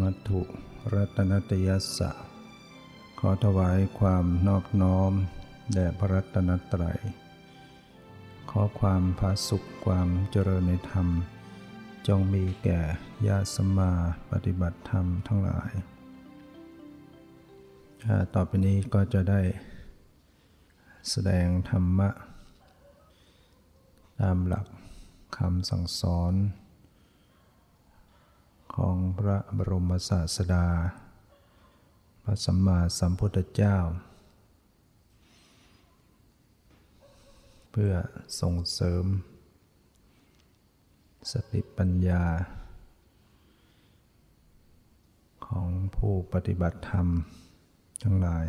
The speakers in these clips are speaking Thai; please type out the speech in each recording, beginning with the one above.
มัตถุรัตนตยัสสะ ขอถวายความนอบน้อม แด่พระรัตนตรัย ขอความพาสุขความเจริญในธรรม จงมีแก่ญาติสมาปฏิบัติธรรมทั้งหลาย ต่อไปนี้ก็จะได้แสดงธรรมะ ตามหลักคำสั่งสอน ของพระบรมศาสดา พระสัมมาสัมพุทธเจ้า เพื่อส่งเสริม สติปัญญา ของผู้ปฏิบัติธรรมทั้งหลาย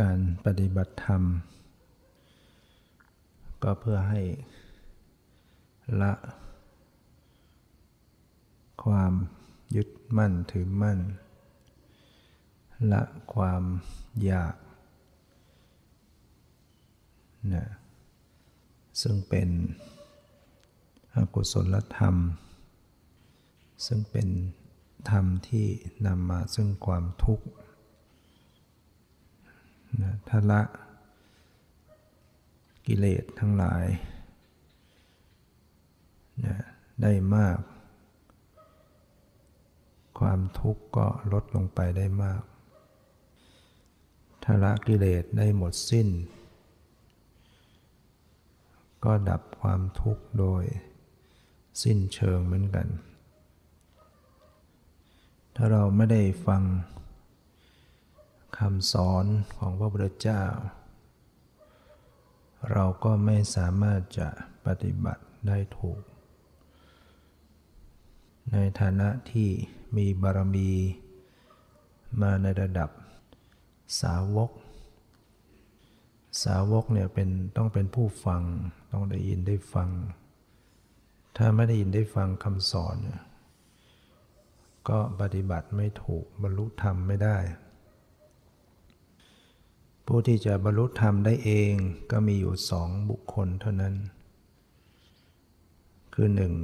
การปฏิบัติธรรม ก็เพื่อให้ละ ความยึดมั่นถือมั่น ละความอยากนะซึ่งเป็นอกุศลธรรม ซึ่งเป็นธรรมที่นำมาซึ่งความทุกข์นะทละกิเลสทั้งหลายนะได้มาก ความทุกข์ก็ลดลงไปได้มากถ้าละกิเลสได้หมดสิ้น ก็ดับความทุกข์โดยสิ้นเชิงเหมือนกัน ถ้าเราไม่ได้ฟังคำสอนของพระพุทธเจ้า เราก็ไม่สามารถจะปฏิบัติได้ถูก ในฐานะที่ มีบารมี มาในระดับสาวก สาวกเนี่ยเป็นต้องเป็นผู้ฟัง ต้องได้ยินได้ฟัง ถ้าไม่ได้ยินได้ฟังคำสอน ก็ปฏิบัติไม่ถูกบรรลุธรรมไม่ได้ ผู้ที่จะบรรลุธรรมได้เองก็มีอยู่สองบุคคลเท่านั้น คือหนึ่ง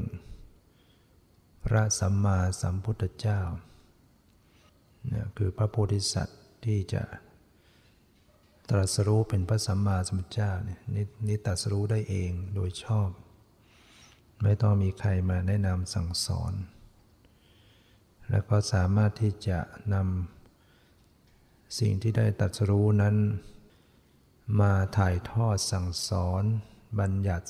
พระสัมมาสัมพุทธเจ้าเนี่ยคือพระโพธิสัตว์ที่จะตรัสรู้เป็นพระสัมมาสัมพุทธเจ้าเนี่ยนี่ตรัสรู้ได้เองโดยชอบ ไม่ต้องมีใครมาแนะนำสั่งสอน แล้วก็สามารถที่จะนำสิ่งที่ได้ตรัสรู้นั้น มาถ่ายทอดสั่งสอน บัญญัติ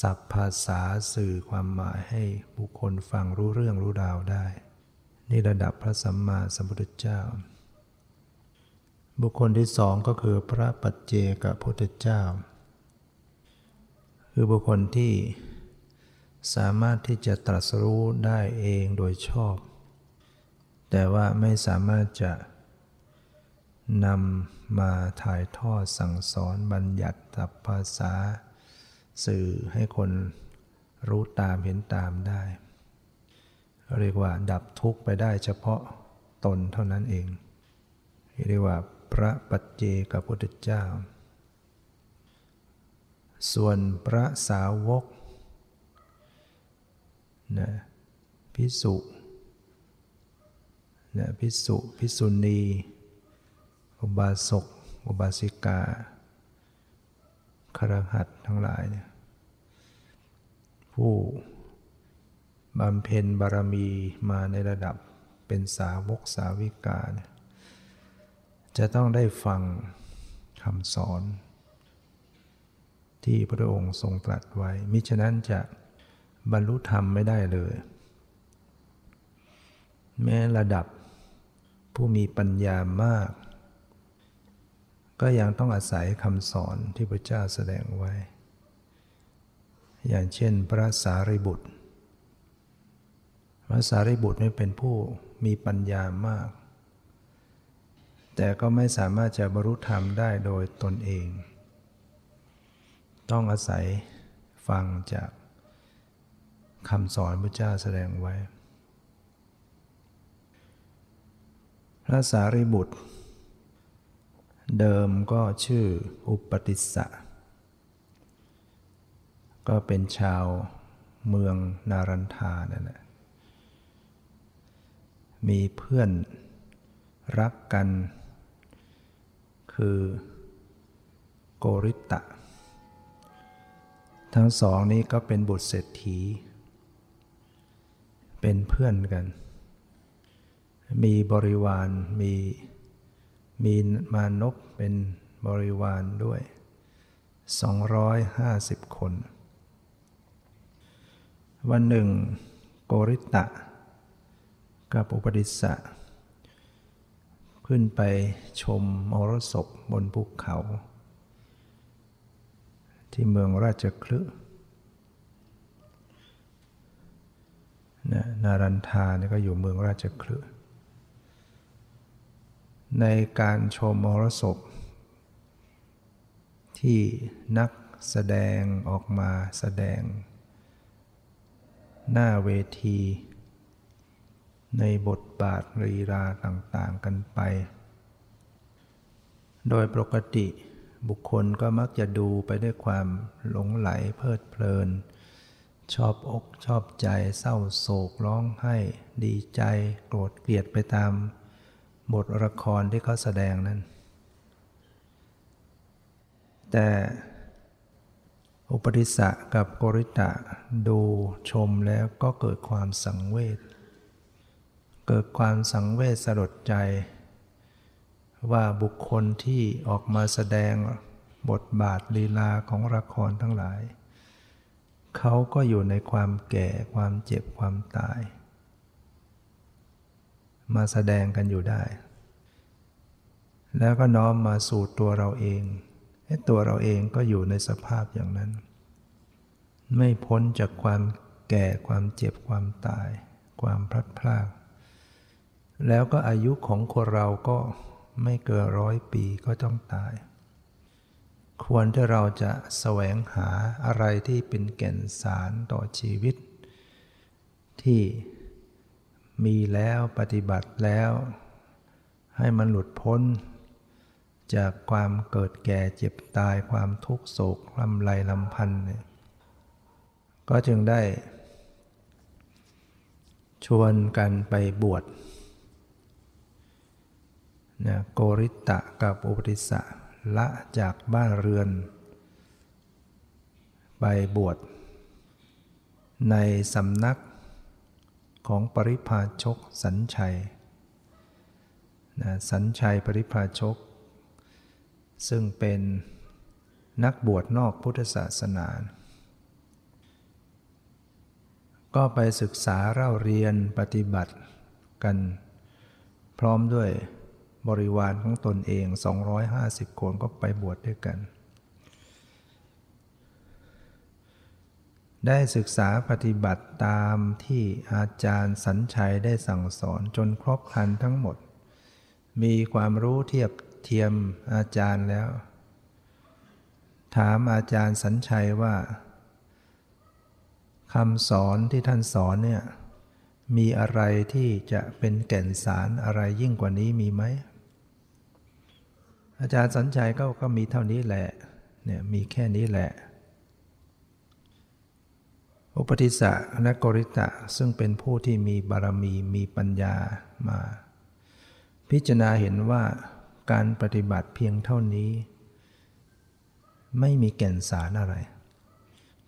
ศัพท์ภาษาสื่อความหมายให้บุคคลฟังรู้เรื่องรู้ราวได้ นี่ระดับพระสัมมาสัมพุทธเจ้า บุคคลที่สองก็คือพระปัจเจกพุทธเจ้า คือบุคคลที่สามารถที่จะตรัสรู้ได้เองโดยชอบ แต่ว่าไม่สามารถจะนำมาถ่ายทอดสั่งสอนบัญญัติศัพท์ภาษา สื่อให้คนรู้ตามเห็นตามได้ เรียกว่าดับทุกข์ไปได้เฉพาะตนเท่านั้นเอง เรียกว่าพระปัจเจกพุทธเจ้า ส่วนพระสาวกนะพิสุนะพิสุพิสุณี อุบาสก อุบาสิกาครหัดทั้งหลายเนี่ย ผู้บำเพ็ญบารมีมาในระดับเป็นสาวกสาวิกา จะต้องได้ฟังคำสอน ที่พระองค์ทรงตรัสไว้ มิฉะนั้นจะบรรลุธรรมไม่ได้เลย แม้ระดับผู้มีปัญญามาก ก็ยังต้องอาศัยคำสอนที่พระเจ้าแสดงไว้ อย่างเช่นพระสารีบุตร พระสารีบุตรนี่เป็นผู้มีปัญญามาก แต่ก็ไม่สามารถจะบรรลุธรรมได้โดยตนเอง ต้องอาศัยฟังจากคำสอนพระเจ้าแสดงไว้ พระสารีบุตร เดิมก็ชื่ออุปติสสะ ก็เป็นชาวเมืองนารันทานั่นแหละ มีเพื่อนรักกัน คือโกริตะ ทั้งสองนี้ก็เป็นบุตรเศรษฐี เป็นเพื่อนกัน มีบริวาร มีมีมานกเป็นบริวารด้วย 250 คน วันหนึ่งโกริตะ กับอุปดิสะขึ้นไปชมมรสพบนภูเขา ที่เมืองราชคลึนารันทานี่ก็อยู่เมืองราชคลึในการชมมรสพที่นักแสดงออกมาแสดง หน้าเวที ในบทบาทรีราต่างๆกันไป โดยปกติบุคคลก็มักจะดูไปด้วยความหลงไหลเพลิดเพลิน ชอบอกชอบใจเศร้าโศกร้องไห้ ดีใจโกรธเกลียดไปตาม บทละครที่เขาแสดงนั้น แต่ อุปติสะกับโกริตะดูชมแล้วก็เกิดความสังเวช เกิดความสังเวชสลดใจ ว่าบุคคลที่ออกมาแสดงบทบาทลีลาของละครทั้งหลาย เขาก็อยู่ในความแก่ความเจ็บความตาย มาแสดงกันอยู่ได้ แล้วก็น้อมมาสู่ตัวเราเอง ตัวเราเองก็อยู่ในสภาพอย่างนั้น ไม่พ้นจากความแก่ความเจ็บความตาย ความพลัดพราก แล้วก็อายุของคนเราก็ไม่เกินร้อยปีก็ต้องตาย ควรที่เราจะแสวงหาอะไรที่เป็นแก่นสารต่อชีวิต ที่มีแล้วปฏิบัติแล้ว ให้มันหลุดพ้น จากความเกิดแก่เจ็บตายความทุกโศกลำไรลำพันธ์ก็จึงได้ ชวนกันไปบวชนะโกริตะกับอุปติสะละจากบ้านเรือน ไปบวชในสำนักของปริพาชกสัญชัยนะสัญชัยปริพาชก ซึ่งเป็นนักบวชนอกพุทธศาสนา ก็ไปศึกษาเล่าเรียนปฏิบัติกัน พร้อมด้วยบริวารของตนเอง 250 คนก็ไปบวชดด้วยกัน ได้ศึกษาปฏิบัติตามที่อาจารย์สัญชัยได้สั่งสอนจนครบครันทั้งหมด มีความรู้เทียบ เทียมอาจารย์แล้ว ถามอาจารย์สัญชัยว่าคำสอนที่ท่านสอนเนี่ยมีอะไรที่จะเป็นแก่นสารอะไรยิ่งกว่านี้มีไหม อาจารย์สัญชัยก็ก็มีเท่านี้แหละเนี่ยมีแค่นี้แหละอุปติสะนกริตะซึ่งเป็นผู้ที่มีบารมีมีปัญญามา พิจารณาเห็นว่า การปฏิบัติเพียงเท่านี้ ไม่มีแก่นสารอะไร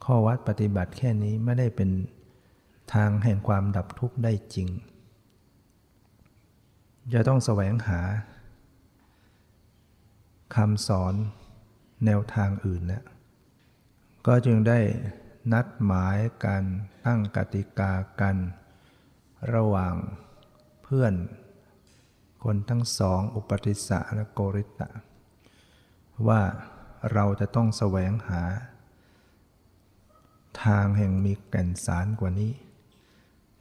ข้อวัดปฏิบัติแค่นี้ไม่ได้เป็นทางแห่งความดับทุกข์ได้จริง จะต้องแสวงหาคำสอนแนวทางอื่นแล้วก็จึงได้นัดหมายกันตั้งกติกากัน ระหว่างเพื่อน คนทั้งสองอุปติสสะและโกริตะ ว่าเราจะต้องแสวงหา ทางแห่งมีแก่นสารกว่านี้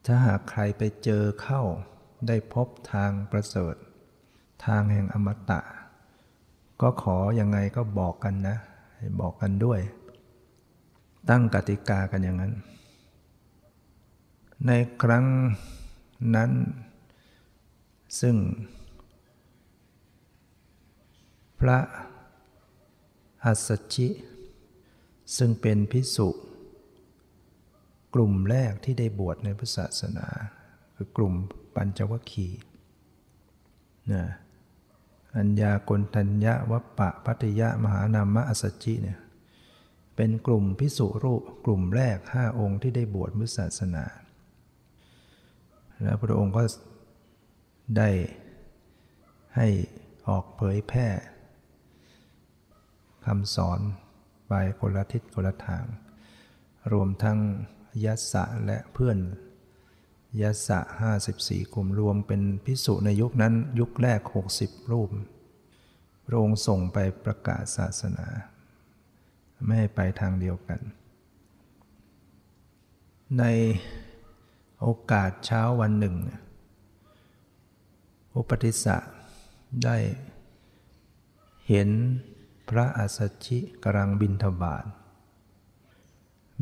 ถ้าหากใครไปเจอเข้าได้พบทางประเสริฐ ทางแห่งอมตะ ก็ขออยังไงก็บอกกันนะ บอกกันด้วย ตั้งกติกากันอย่างนั้น ในครั้งนั้น ซึ่ง พระหัสชิ ซึ่งเป็นพิสุกลุ่มแรกที่ได้บวชในพุทธศาสนา คือกลุ่มปัญจวัคคีย์นะอัญญากลทัญญะวัปปะพัทยะมหานามะอสจิเนี่ยเป็นกลุ่มพิสุรูปกลุ่มแรกห้าองค์ที่ได้บวชมุสศาสนา แล้วพระองค์ก็ ได้ให้ออกเผยแพร่คำสอนไปคนละทิศคนละทาง รวมทั้งยัสสะและเพื่อนยัสสะห้าสิบสี่กลุ่มรวมเป็นพิสุในยุคนั้นยุคแรกหกสิบรูปพระองค์ส่งไปประกาศศาสนา ไม่ให้ไปทางเดียวกัน ในโอกาสเช้าวันหนึ่ง อุปติสสะได้เห็นพระอัสสชิกำลังบินทบาท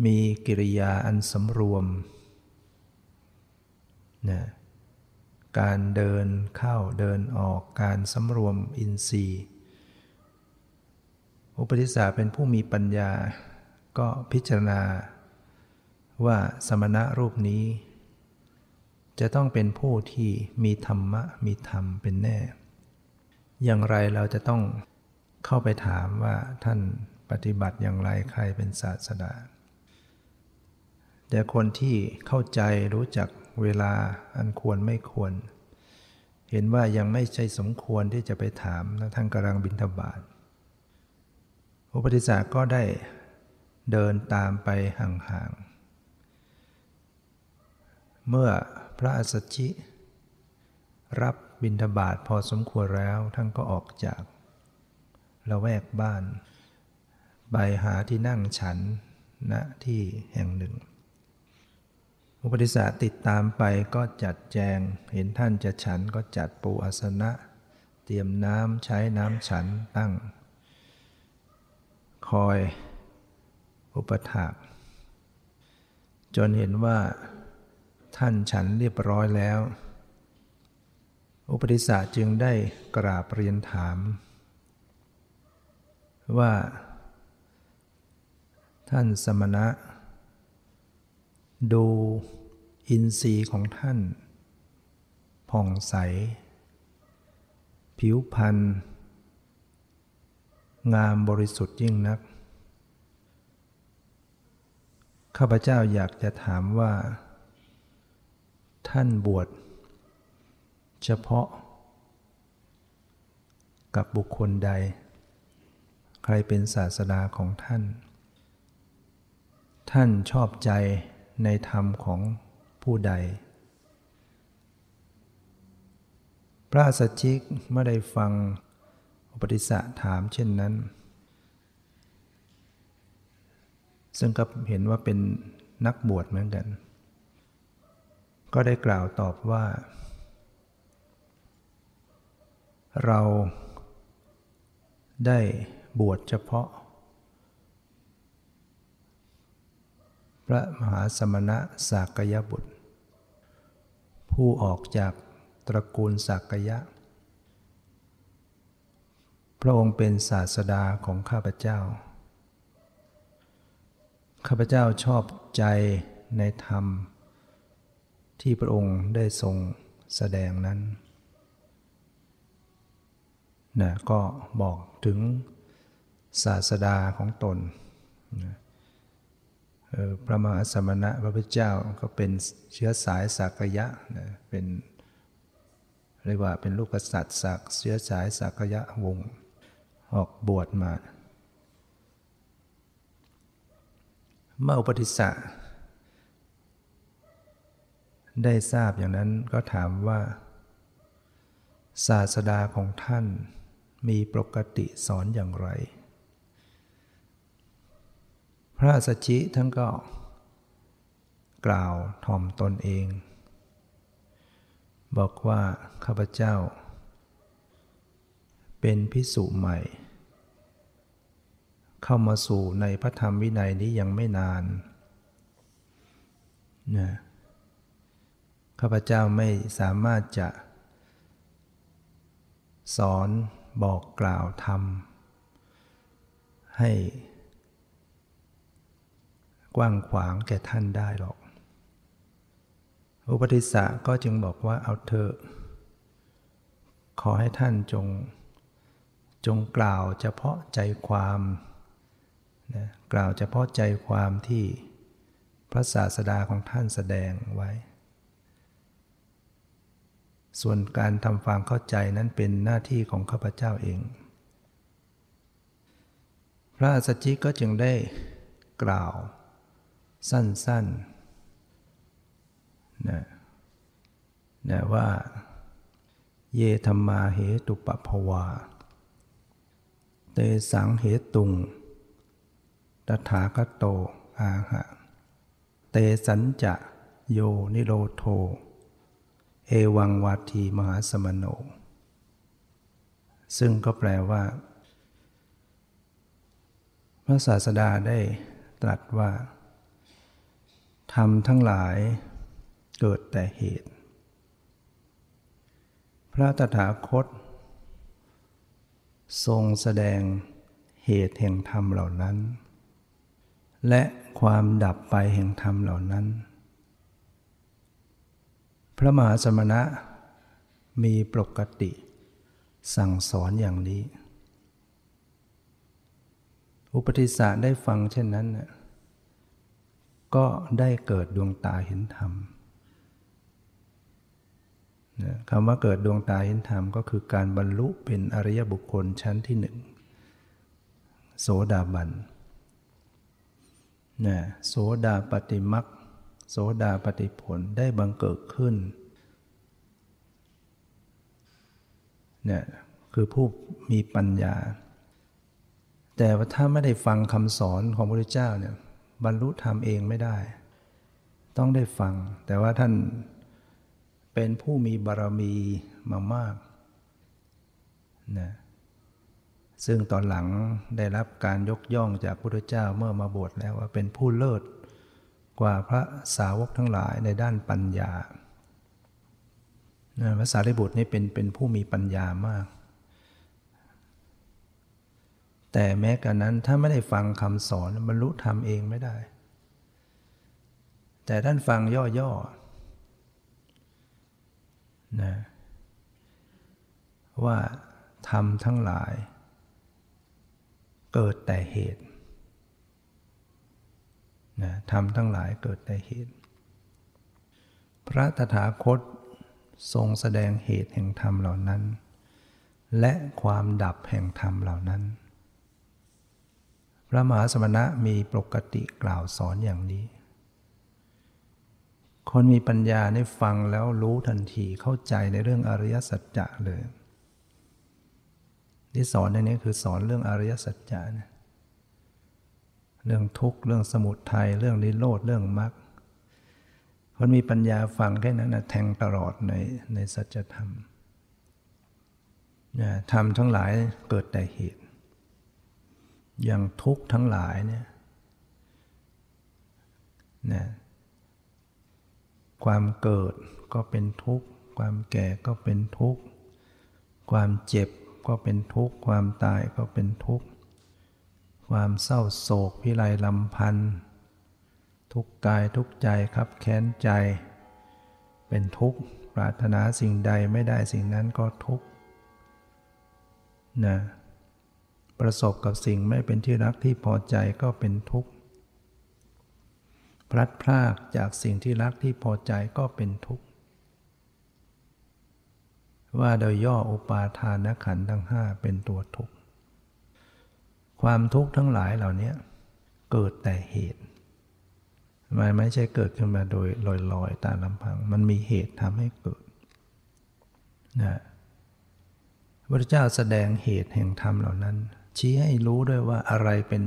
มีกิริยาอันสำรวมนะการเดินเข้าเดินออกการสำรวมอินทรีย์ อุปติสสะเป็นผู้มีปัญญาก็พิจารณาว่าสมณะรูปนี้ จะต้องเป็นผู้ที่มีธรรมะมีธรรมเป็นแน่ อย่างไรเราจะต้องเข้าไปถามว่าท่านปฏิบัติอย่างไรใครเป็นศาสดา แต่คนที่เข้าใจรู้จักเวลาอันควรไม่ควร เห็นว่ายังไม่ใช่สมควรที่จะไปถามนะท่านกำลังบินทบาทอุปติสาก็ได้เดินตามไปห่างๆ เมื่อพระอัสสชิ รับบินทบาทพอสมควรแล้วท่านก็ออกจากละแวกบ้านไปหาที่นั่งฉันณนะที่แห่งหนึ่งอุปติสสะติดตามไปก็จัดแจง เห็นท่านจะฉันก็จัดปูอาสนะ เตรียมน้ำใช้น้ำฉันตั้ง คอยอุปถากจนเห็นว่า ท่านฉันเรียบร้อยแล้ว อุปติสสะจึงได้กราบเรียนถาม ว่า ท่านสมณะ ดูอินทรีย์ของท่าน ผ่องใส ผิวพรรณงามบริสุทธิ์ยิ่งนัก ข้าพเจ้าอยากจะถามว่า ท่านบวชเฉพาะ กับบุคคลใด ใครเป็นศาสดาของท่าน ท่านชอบใจในธรรมของผู้ใด พระสัจจิกเมื่อได้ฟังอุปติสะถามเช่นนั้น ซึ่งก็เห็นว่าเป็นนักบวชเหมือนกัน ก็ได้กล่าวตอบว่า เราได้บวชเฉพาะ พระมหาสมณะสากยบุตร ผู้ออกจากตระกูลสากยะ พระองค์เป็นศาสดาของข้าพเจ้า ข้าพเจ้าชอบใจในธรรม ที่พระองค์ได้ทรงแสดงนั้นนะก็บอกถึงศาสดาของตนพระมหาสมณะพระพุทธเจ้าก็เป็นเชื้อสายสักยะเป็นเรียกว่าเป็นลูกกษัตริย์สักเชื้อสายสักยะวงออกบวชมา เมื่ออุปติสสะ ได้ทราบอย่างนั้นก็ถามว่า ศาสดาของท่านมีปกติสอนอย่างไร พระสัจจิท่านก็ กล่าวถ่อมตนเอง บอกว่าข้าพเจ้า เป็นพิสุใหม่ เข้ามาสู่ในพระธรรมวินัยนี้ยังไม่นานนะ ข้าพเจ้าไม่สามารถจะ สอนบอกกล่าวธรรม ให้กว้างขวางแก่ท่านได้หรอกออุปติสสะก็จึงบอกว่าเอาเถอะ ขอให้ท่านจง จงกล่าวเฉพาะใจความนะกล่าวเฉพาะใจความที่พระศาสดาของท่านแสดงไว้ ส่วนการทำความเข้าใจนั้นเป็นหน้าที่ของข้าพเจ้าเอง พระสัจจิก็จึงได้กล่าว สั้นๆนะนะว่า เยธรรมาเหตุปภวา เตสังเหตุงตถาคโตอาหะ เตสัญจะโยนิโรโท เอวังวาทีมหาสมโน ซึ่งก็แปลว่า พระศาสดาได้ตรัสว่าทำทั้งหลายเกิดแต่เหตุ พระตถาคต ทรงแสดงเหตุแห่งธรรมเหล่านั้น และความดับไปแห่งธรรมเหล่านั้น พระมหาสมณะมีปกติสั่งสอนอย่างนี้ อุปติสสะได้ฟังเช่นนั้น ก็ได้เกิดดวงตาเห็นธรรมคำว่าเกิดดวงตาเห็นธรรมก็คือการบรรลุเป็นอริยบุคคลชั้นที่หนึ่งโสดาบันนะโสดาปฏิมัก โสดาปฏิผลได้บังเกิดขึ้นเนี่ยคือผู้มีปัญญา แต่ว่าถ้าไม่ได้ฟังคำสอนของพระพุทธเจ้าเนี่ยบรรลุธรรมเองไม่ได้ ต้องได้ฟัง แต่ว่าท่านเป็นผู้มีบารมีมามากนะซึ่งตอนหลังได้รับการยกย่องจากพระพุทธเจ้าเมื่อมาบวชแล้วว่าเป็นผู้เลิศ กว่าพระสาวกทั้งหลายในด้านปัญญาพระสารีบุตรนี่เป็นเป็นผู้มีปัญญามาก แต่แม้กันนั้นถ้าไม่ได้ฟังคำสอนบรรลุธรรมเองไม่ได้ แต่ท่านฟังย่อๆนะว่าทำทั้งหลาย เกิดแต่เหตุ นะทำทั้งหลายเกิดแต่เหตุ พระตถาคตทรงแสดงเหตุแห่งธรรมเหล่านั้น และความดับแห่งธรรมเหล่านั้น พระมหาสมณะมีปกติกล่าวสอนอย่างนี้ คนมีปัญญาได้ฟังแล้วรู้ทันทีเข้าใจในเรื่องอริยสัจจะเลย ที่สอนในนี้คือสอนเรื่องอริยสัจจะนะ เรื่องทุกข์เรื่องสมุทัยเรื่องนิโรธเรื่องมรรคคนมีปัญญาฟังแค่นั้นนะแทงตลอดในในสัจธรรมนะธรรมทั้งหลายเกิดแต่เหตุ อย่างทุกข์ทั้งหลายเนี่ยนะความเกิดก็เป็นทุกข์ ความแก่ก็เป็นทุกข์ ความเจ็บก็เป็นทุกข์ ความตายก็เป็นทุกข์ ความเศร้าโศกพิไรลำพันธ์ทุกกายทุกใจครับแค้นใจ เป็นทุกข์ปรารถนาสิ่งใดไม่ได้สิ่งนั้นก็ทุกข์นะประสบกับสิ่งไม่เป็นที่รักที่พอใจก็เป็นทุกข์พลัดพรากจากสิ่งที่รักที่พอใจก็เป็นทุกข์ว่าโดยย่ออุปาทานขันธ์ทั้งห้าเป็นตัวทุกข์ ความทุกข์ทั้งหลายเหล่านี้เกิดแต่เหตุมันไม่ใช่เกิดขึ้นมาโดยลอยๆตามลำพัง มันมีเหตุทำให้เกิดนะพระเจ้าแสดงเหตุแห่งธรรมเหล่านั้น ชี้ให้รู้ด้วยว่าอะไรเป็น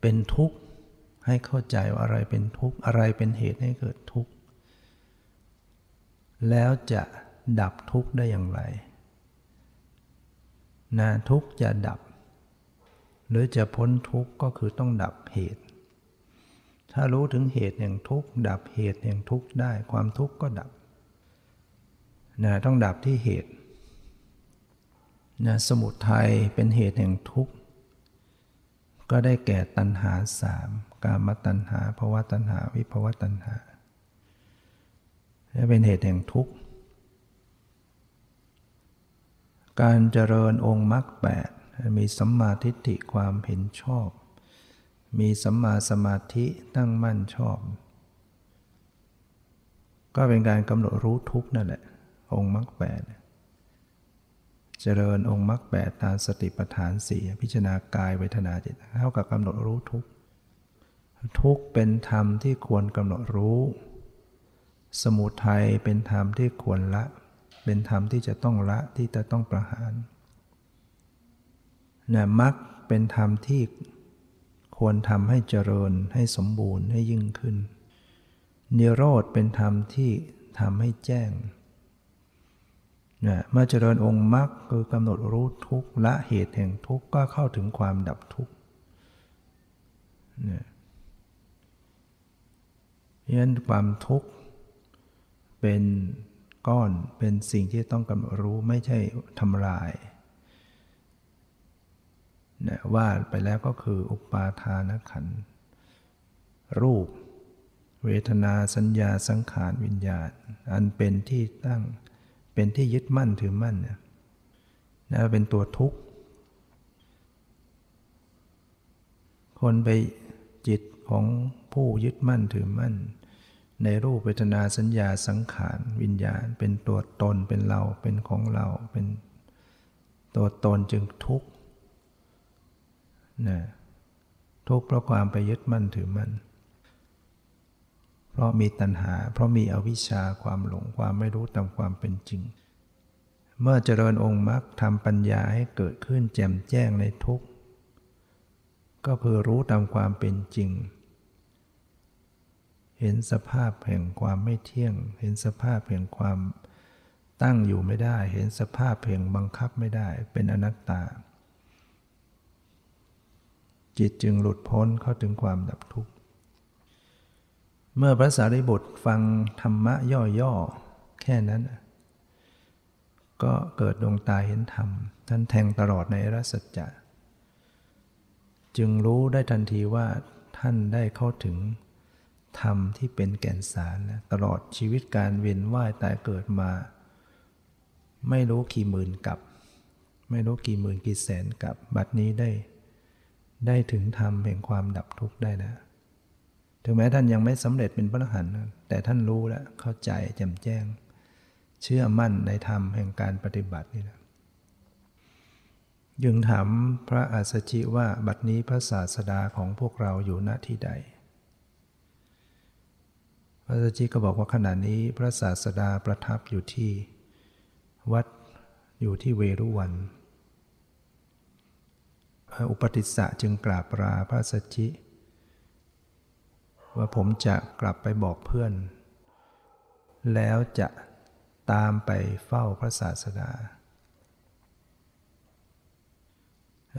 เป็นทุกข์ ให้เข้าใจว่าอะไรเป็นทุกข์ อะไรเป็นเหตุให้เกิดทุกข์ แล้วจะดับทุกข์ได้อย่างไรนะทุกข์จะดับ หรือจะพ้นทุกข์ก็คือต้องดับเหตุ ถ้ารู้ถึงเหตุแห่งทุกข์ดับเหตุแห่งทุกข์ได้ความทุกข์ก็ดับนะต้องดับที่เหตุนะสมุทัยเป็นเหตุแห่งทุกข์ ก็ได้แก่ตัณหาสามกามตัณหาภวะตัณหา วิภวะตัณหาและเป็นเหตุแห่งทุกข์ การเจริญองค์มรรคแปด มีสัมมาทิฏฐิความเห็นชอบ มีสัมมาสมาธิตั้งมั่นชอบ ก็เป็นการกำหนดรู้ทุกนั่นแหละ องค์มรรคแปดเจริญองค์มรรคแปดตามสติปัฏฐานสี่พิจารณากายเวทนาจิตเท่ากับกำหนดรู้ทุกทุกเป็นธรรมที่ควรกำหนดรู้ สมุทัยเป็นธรรมที่ควรละ เป็นธรรมที่จะต้องละที่จะต้องประหาร นะมรรคเป็นธรรมที่ควรทำให้เจริญให้สมบูรณ์ให้ยิ่งขึ้น นิโรธเป็นธรรมที่ทำให้แจ้งนะเมื่อเจริญองค์มรรคคือกำหนดรู้ทุกละเหตุแห่งทุกก็เข้าถึงความดับทุกนะเพราะฉะนั้นความทุกข์เป็นก้อนเป็นสิ่งที่ต้องกำหนดรู้ไม่ใช่ทำลาย นะว่าไปแล้วก็คืออุปาทานขัน รูป เวทนาสัญญาสังขารวิญญาณ อันเป็นที่ตั้งเป็นที่ยึดมั่นถือมั่นนะนะเป็นตัวทุกข์ คนไปจิตของผู้ยึดมั่นถือมั่น ในรูปเวทนาสัญญาสังขารวิญญาณ เป็นตัวตนเป็นเราเป็นของเราเป็นตัวตนจึงทุกข์ นะทุกข์เพราะความไปยึดมั่นถือมั่น เพราะมีตัณหา เพราะมีอวิชชาความหลงความไม่รู้ตามความเป็นจริง เมื่อเจริญองค์มรรคทำปัญญาให้เกิดขึ้นแจ่มแจ้งในทุกข์ ก็คือรู้ตามความเป็นจริง เห็นสภาพแห่งความไม่เที่ยง เห็นสภาพแห่งความตั้งอยู่ไม่ได้ เห็นสภาพแห่งบังคับไม่ได้ เป็นอนัตตา จิตจึงหลุดพ้นเข้าถึงความดับทุกข์ เมื่อพระสารีบุตรฟังธรรมะย่อๆ แค่นั้น ก็เกิดดวงตาเห็นธรรม ท่านแทงตลอดในรัสัจจะจึงรู้ได้ทันทีว่าท่านได้เข้าถึงธรรมที่เป็นแก่นสารตลอดชีวิตการเวียนว่ายตายเกิดมา ไม่รู้กี่หมื่นกับ ไม่รู้กี่หมื่นกี่แสนกับ บัดนี้ได้ ได้ถึงธรรมแห่งความดับทุกข์ได้แล้วถึงแม้ท่านยังไม่สำเร็จเป็นพระอรหันต์แต่ท่านรู้แล้วเข้าใจแจ่มแจ้ง เชื่อมั่นในธรรมแห่งการปฏิบัตินี่แหละยึงถามพระอัสสชิว่าบัดนี้พระศาสดาของพวกเราอยู่ณที่ใด พระอัสสชิก็บอกว่าขณะนี้พระศาสดาประทับอยู่ที่ วัดอยู่ที่เวรุวัน อุปติสสะจึงกราบลาพระสัจจิว่าผมจะกลับไปบอกเพื่อน แล้วจะตามไปเฝ้าพระศาสดา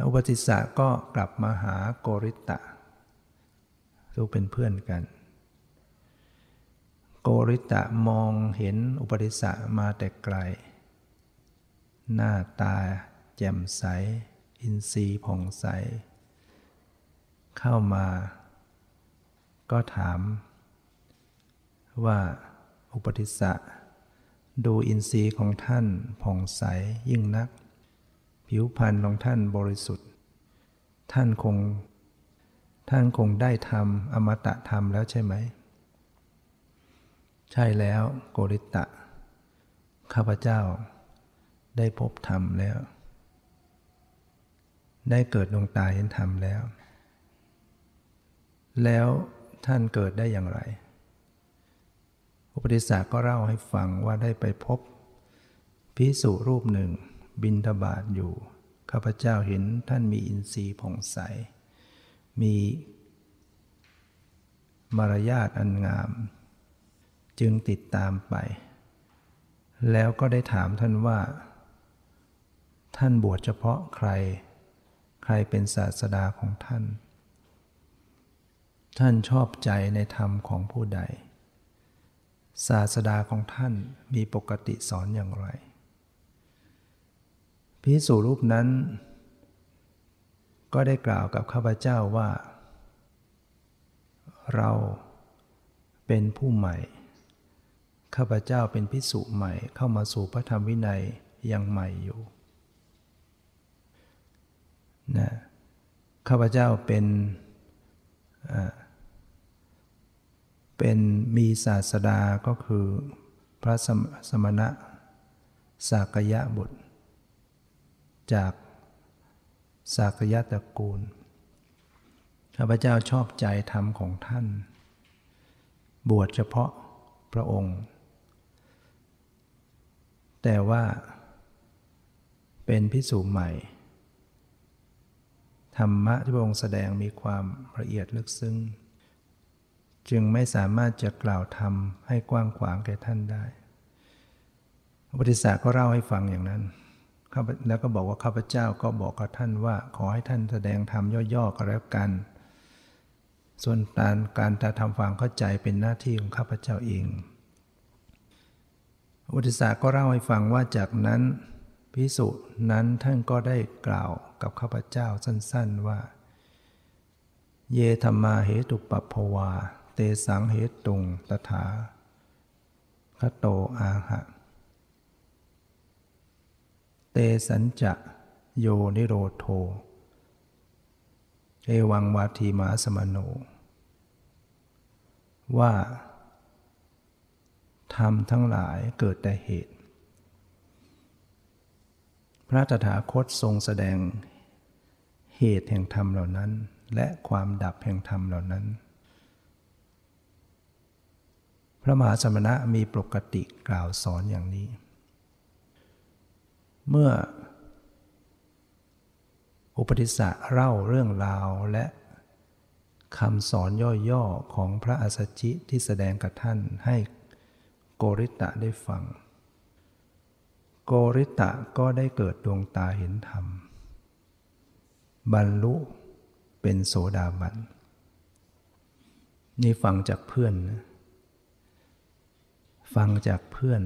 อุปติสสะก็กลับมาหาโกริตะทูกเป็นเพื่อนกัน โกริตะมองเห็นอุปติสสะมาแต่ไกล หน้าตาแจ่มใส อินทรีย์ผ่องใส เข้ามา ก็ถาม ว่าอุปติสสะดูอินทรีย์ของท่านผ่องใสยิ่งนัก ผิวพรรณของท่านบริสุทธิ์ ท่านคง ท่านคงได้ทำอมตะธรรมแล้วใช่ไหม ใช่แล้วโกริตะ ข้าพเจ้าได้พบธรรมแล้ว ได้เกิดดวงตาเห็นธรรมแล้ว แล้วท่านเกิดได้อย่างไรอุปติสสะก็เล่าให้ฟังว่าได้ไปพบพิสุรูปหนึ่ง บินทบาทอยู่ ข้าพเจ้าเห็นท่านมีอินทรีย์ผ่องใส มีมารยาทอันงาม จึงติดตามไป แล้วก็ได้ถามท่านว่า ท่านบวชเฉพาะใคร ใครเป็นศาสดาของท่าน ท่านชอบใจในธรรมของผู้ใด ศาสดาของท่านมีปกติสอนอย่างไรพิสูรูปนั้น ก็ได้กล่าวกับข้าพเจ้าว่า เราเป็นผู้ใหม่ ข้าพเจ้าเป็นพิสุใหม่เข้ามาสู่พระธรรมวินัยยังใหม่อยู่ นะข้าพเจ้าเป็นเป็นมีศาสดาก็คือพระสมณะสากยะบุตร จากสากยะตระกูล ข้าพเจ้าชอบใจธรรมของท่าน บวชเฉพาะพระองค์ แต่ว่าเป็นพิสูจใหม่ ธรรมะที่พระองค์แสดงมีความละเอียดลึกซึ้ง จึงไม่สามารถจะกล่าวธรรมให้กว้างขวางแก่ท่านได้พระพุทธศาสก็เล่าให้ฟังอย่างนั้น แล้วก็บอกว่าข้าพเจ้าก็บอกกับท่านว่า ขอให้ท่านแสดงธรรมย่อๆก็แล้วกัน ส่วนการการจะทำความเข้าใจเป็นหน้าที่ของข้าพเจ้าเองพระพุทธศาสก็เล่าให้ฟังว่าจากนั้น พิสุนั้นท่านก็ได้กล่าวกับข้าพเจ้าสั้นๆว่า เยธรรมาเหตุปัปภวา เตสังเหตุงตถาคโตอาหะ เตสัญจะโยนิโรโท เอวังวาทีมาสมโน ว่าธรรมทั้งหลายเกิดแต่เหตุ ระตถาคตทรงแสดงเหตุแห่งธรรมเหล่านั้น และความดับแห่งธรรมเหล่านั้น พระมหาสมณะมีปกติกล่าวสอนอย่างนี้ เมื่อ อุปติสสะเล่าเรื่องราวและคำสอนย่อๆของพระอัสสชิที่แสดงกับท่านให้โกริตะได้ฟัง โกริตะก็ได้เกิดดวงตาเห็นธรรม บรรลุเป็นโสดาบัน นี่ฟังจากเพื่อน ฟังจากเพื่อน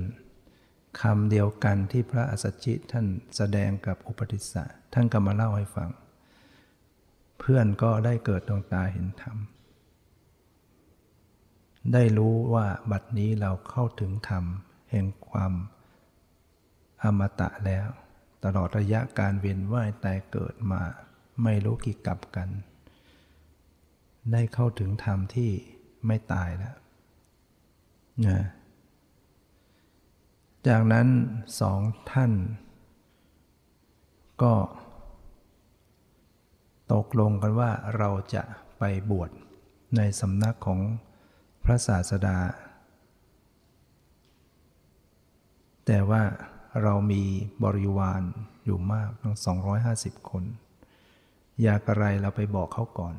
คำเดียวกันที่พระอัสสชิท่านแสดงกับอุปติสสะท่านก็มาเล่าให้ฟัง เพื่อนก็ได้เกิดดวงตาเห็นธรรม ได้รู้ว่าบัดนี้เราเข้าถึงธรรม แห่งความ อมตะแล้ว ตลอดระยะการเวียนว่ายตายเกิดมา ไม่รู้กี่กับกัน ได้เข้าถึงธรรมที่ไม่ตายแล้วนะจากนั้นสองท่าน ก็ ตกลงกันว่าเราจะไปบวชในสำนักของพระศาสดา แต่ว่า เรามีบริวารอยู่มากทั้ง 250 คน อยากอะไรเราไปบอกเขาก่อน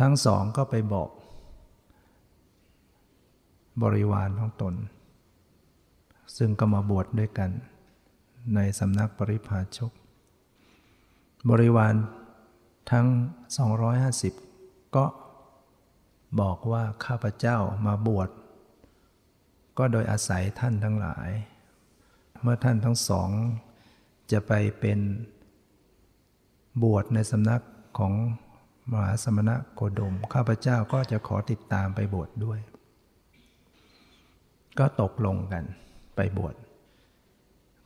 ทั้งสองก็ไปบอก บริวารของตน ซึ่งก็มาบวชดด้วยกัน ในสำนักปริพาชก บริวารทั้ง 250 ก็บอกว่าข้าพเจ้ามาบวชก็โดยอาศัยท่านทั้งหลาย เมื่อท่านทั้งสอง จะไปเป็นบวชในสำนักของมหาสมณะโคดม ข้าพเจ้าก็จะขอติดตามไปบวชดด้วย ก็ตกลงกันไปบวช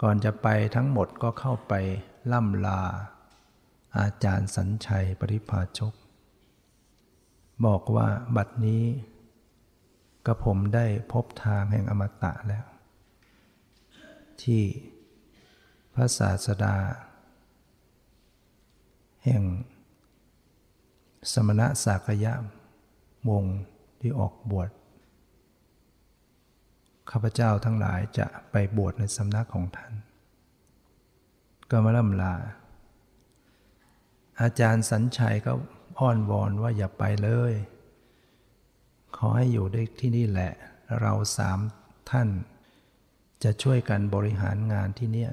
ก่อนจะไปทั้งหมดก็เข้าไปล่ำลา อาจารย์สัญชัยปริพาชก บอกว่าบัดนี้กระผมได้พบทางแห่งอมตะแล้ว ที่พระศาสดา แห่ง สมณะสากยะวงที่ออกบวชข้าพเจ้าทั้งหลายจะไปบวชในสำนักของท่าน ก็มาล่ำลา อาจารย์สัญชัยก็อ้อนวอนว่าอย่าไปเลย ขอให้อยู่ได้ที่นี่แหละ เราสามท่าน จะช่วยกันบริหารงานที่เนี่ย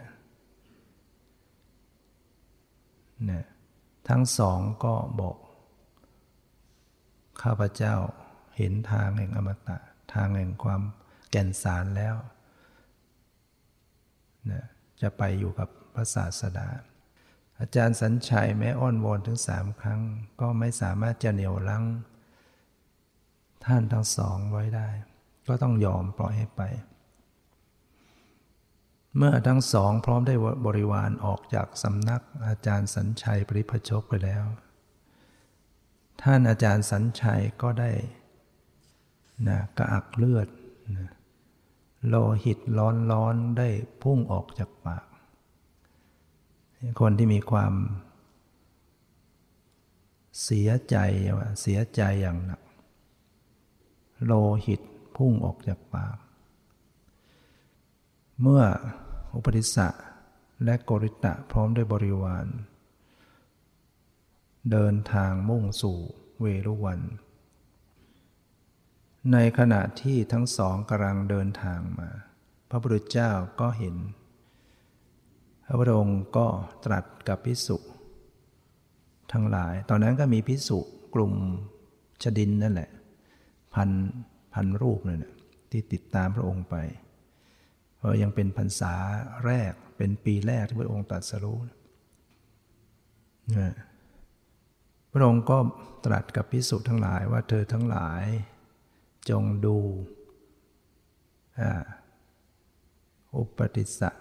นี่ยทั้งสองก็บอก ข้าพเจ้าเห็นทางแห่งอมตะ ทางแห่งความแก่นสารแล้วนะจะไปอยู่กับพระศาสดา อาจารย์สัญชัยแม้อ้อนวอนถึงสามครั้ง ก็ไม่สามารถจะเหนี่ยวลังท่านทั้งสองไว้ได้ ก็ต้องยอมปล่อยให้ไป เมื่อทั้งสองพร้อมได้บริวารออกจากสำนักอาจารย์สัญชัยปริพชกไปแล้ว ท่านอาจารย์สัญชัยก็ได้นะกระอักเลือดนะโลหิตร้อนร้อนได้พุ่งออกจากปาก คนที่มีความ เสียใจเสียใจอย่างหนัก โลหิตพุ่งออกจากปาก เมื่อ อุปติสสะและโกริตะพร้อมด้วยบริวาร เดินทางมุ่งสู่เวรุวัน ในขณะที่ทั้งสองกำลังเดินทางมา พระพุทธเจ้าก็เห็น พระพุทธองค์ก็ตรัสกับพิสุทั้งหลาย ตอนนั้นก็มีพิสุกลุ่มชดินนั่นแหละ พันพันรูปนั่นแหละที่ติดตามพระองค์ไป ยังเป็นพรรษาแรกเป็นปีแรกที่พระองค์ตรัสรู้นะพระองค์ก็ตรัสกับพิสุทั้งหลายว่าเธอทั้งหลายจงดูอุปติสสะ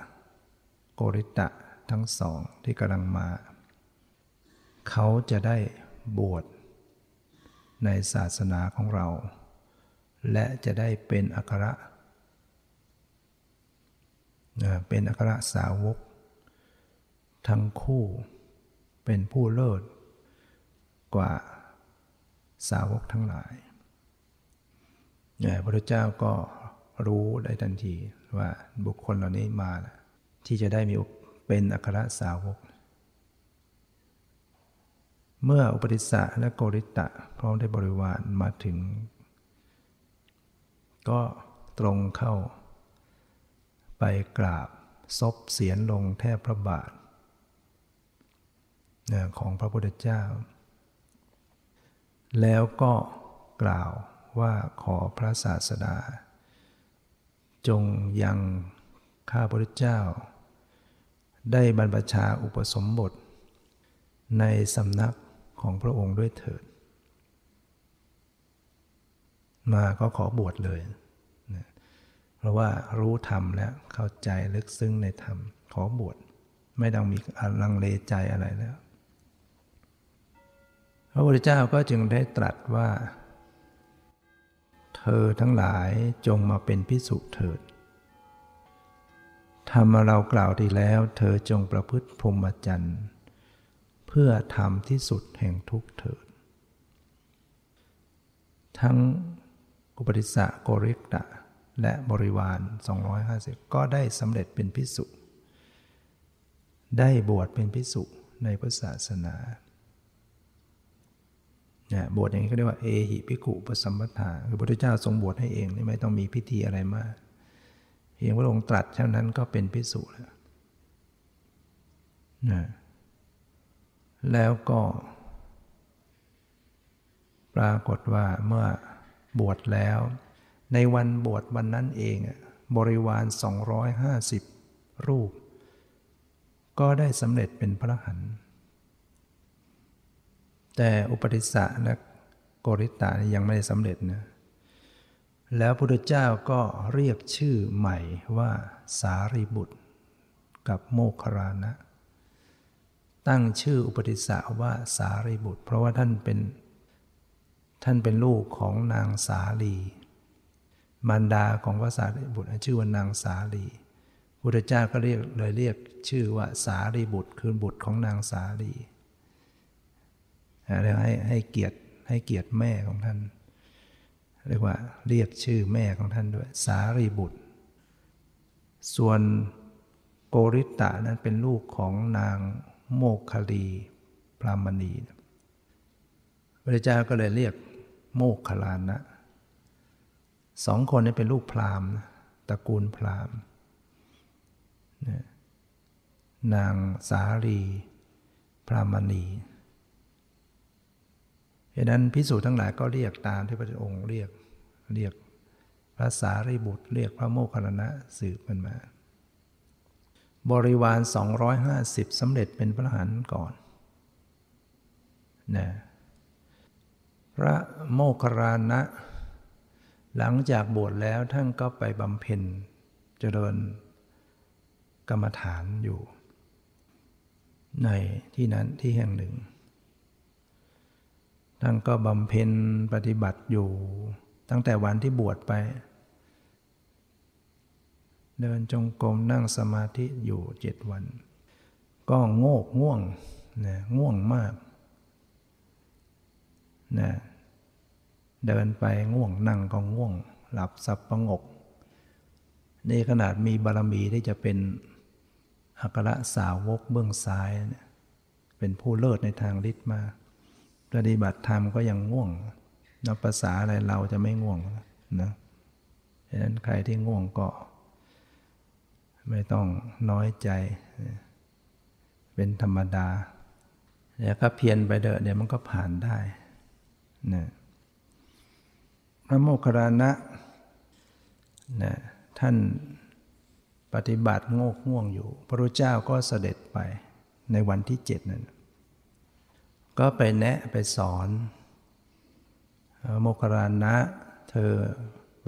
โกริตะทั้งสองที่กำลังมา เขาจะได้บวชในศาสนาของเรา และจะได้เป็นอัคระ เป็นอัครสาวก ทั้งคู่เป็นผู้เลิศกว่าสาวกทั้งหลายพระพุทธเจ้าก็รู้ได้ทันทีว่าบุคคลเหล่านี้มาที่จะได้มีเป็นอัครสาวก เมื่ออุปติสสะและโกริตะพร้อมได้บริวารมาถึง ก็ตรงเข้า ไปกราบซบเสียนลงแทบพระบาทของพระพุทธเจ้า แล้วก็กล่าวว่าขอพระศาสดา จงยังข้าพระพุทธเจ้า ได้บรรพชาอุปสมบท ในสำนักของพระองค์ด้วยเถิด มาก็ขอบวชเลย ราะว่ารู้ธรรมแล้วเข้าใจลึกซึ้งในธรรม ขอบวชไม่ต้องมีลังเลใจอะไรแล้ว พระพุทธเจ้าก็จึงได้ตรัสว่า เธอทั้งหลายจงมาเป็นพิสุเถิดธรรมเรากล่าวดีแล้ว เธอจงประพฤติพรหมจรรย์พื่อทำที่สุดแห่งทุกเถิด ทั้งอุปติสสะโกริกตะ และบริวาร 250 ก็ได้สำเร็จเป็นพิสุได้บวชเป็นพิสุในพุทธศาสนาเนี่ยบวชอย่างนี้ก็เรียกว่าเอหิพิกุปสัมปทาคือพระพุทธเจ้าทรงบวชให้เองไม่ต้องมีพิธีอะไรมากเพียงพระองค์ตรัสเท่านั้นก็เป็นพิสุแล้วนะแล้วก็ปรากฏว่าเมื่อบวชแล้ว ในวันบวชวันนั้นเองบริวาร 250 รูป ก็ได้สำเร็จเป็นพระหัน แต่อุปติสสะและโกริตายังไม่ได้สำเร็จนะแล้วพระพุทธเจ้าก็เรียกชื่อใหม่ว่าสารีบุตร กับโมคครานะ ตั้งชื่ออุปติสสะว่าสารีบุตร เพราะว่าท่านเป็นท่านเป็นลูกของนางสาลี มารดาของพระสารีบุตรชื่อว่านางสาลีพุทธเจ้าก็เรียกเลยเรียกชื่อว่าสารีบุตร คือบุตรของนางสาลีเรียกให้ให้เกียรติให้เกียรติแม่ของท่าน เรียกว่าเรียกชื่อแม่ของท่านด้วย สารีบุตร ส่วนโกริตะนั้นเป็นลูกของนางโมกคลีพรามณีพระเจ้าก็เลยเรียกโมกขลานะ สองคนนี้เป็นลูกพราหมณ์ตระกูลพราหมณ์นางสาลีพรามณีเหตุนั้นพิสูจน์ทั้งหลายก็เรียกตามที่พระองค์เรียกเรียกพระสารีบุตร เรียกพระโมคคัลลานะสืบกันมา บริวาร 250สำเร็จเป็นพระหันก่อนนะพระโมคครานะ หลังจากบวชแล้วท่านก็ไปบำเพ็ญเจริญกรรมฐานอยู่ ในที่นั้นที่แห่งหนึ่ง ท่านก็บำเพ็ญปฏิบัติอยู่ ตั้งแต่วันที่บวชไป เดินจงกรมนั่งสมาธิอยู่เจ็ดวัน ก็โงกง่วงนะง่วงมากนะ เดินไปง่วงนั่งก็ง่วง หลับสับประงก นี่ขนาดมีบารมีที่จะเป็นอัครสาวกเบื้องซ้าย เป็นผู้เลิศในทางฤทธิ์มาปฏิบัติธรรมก็ยังง่วงนับภาษาอะไรเราจะไม่ง่วงนะฉะนั้นใครที่ง่วงก็ ไม่ต้องน้อยใจ เป็นธรรมดา แล้วก็เพียรไปเดอะเดี๋ยวมันก็ผ่านได้นะ พระโมคคัลลานะนะท่านปฏิบัติโงกง่วงอยู่ พระรูเจ้าก็เสด็จไปในวันที่เจ็ดนั้นก็ไปแนะไปสอน โมคคลานะเธอ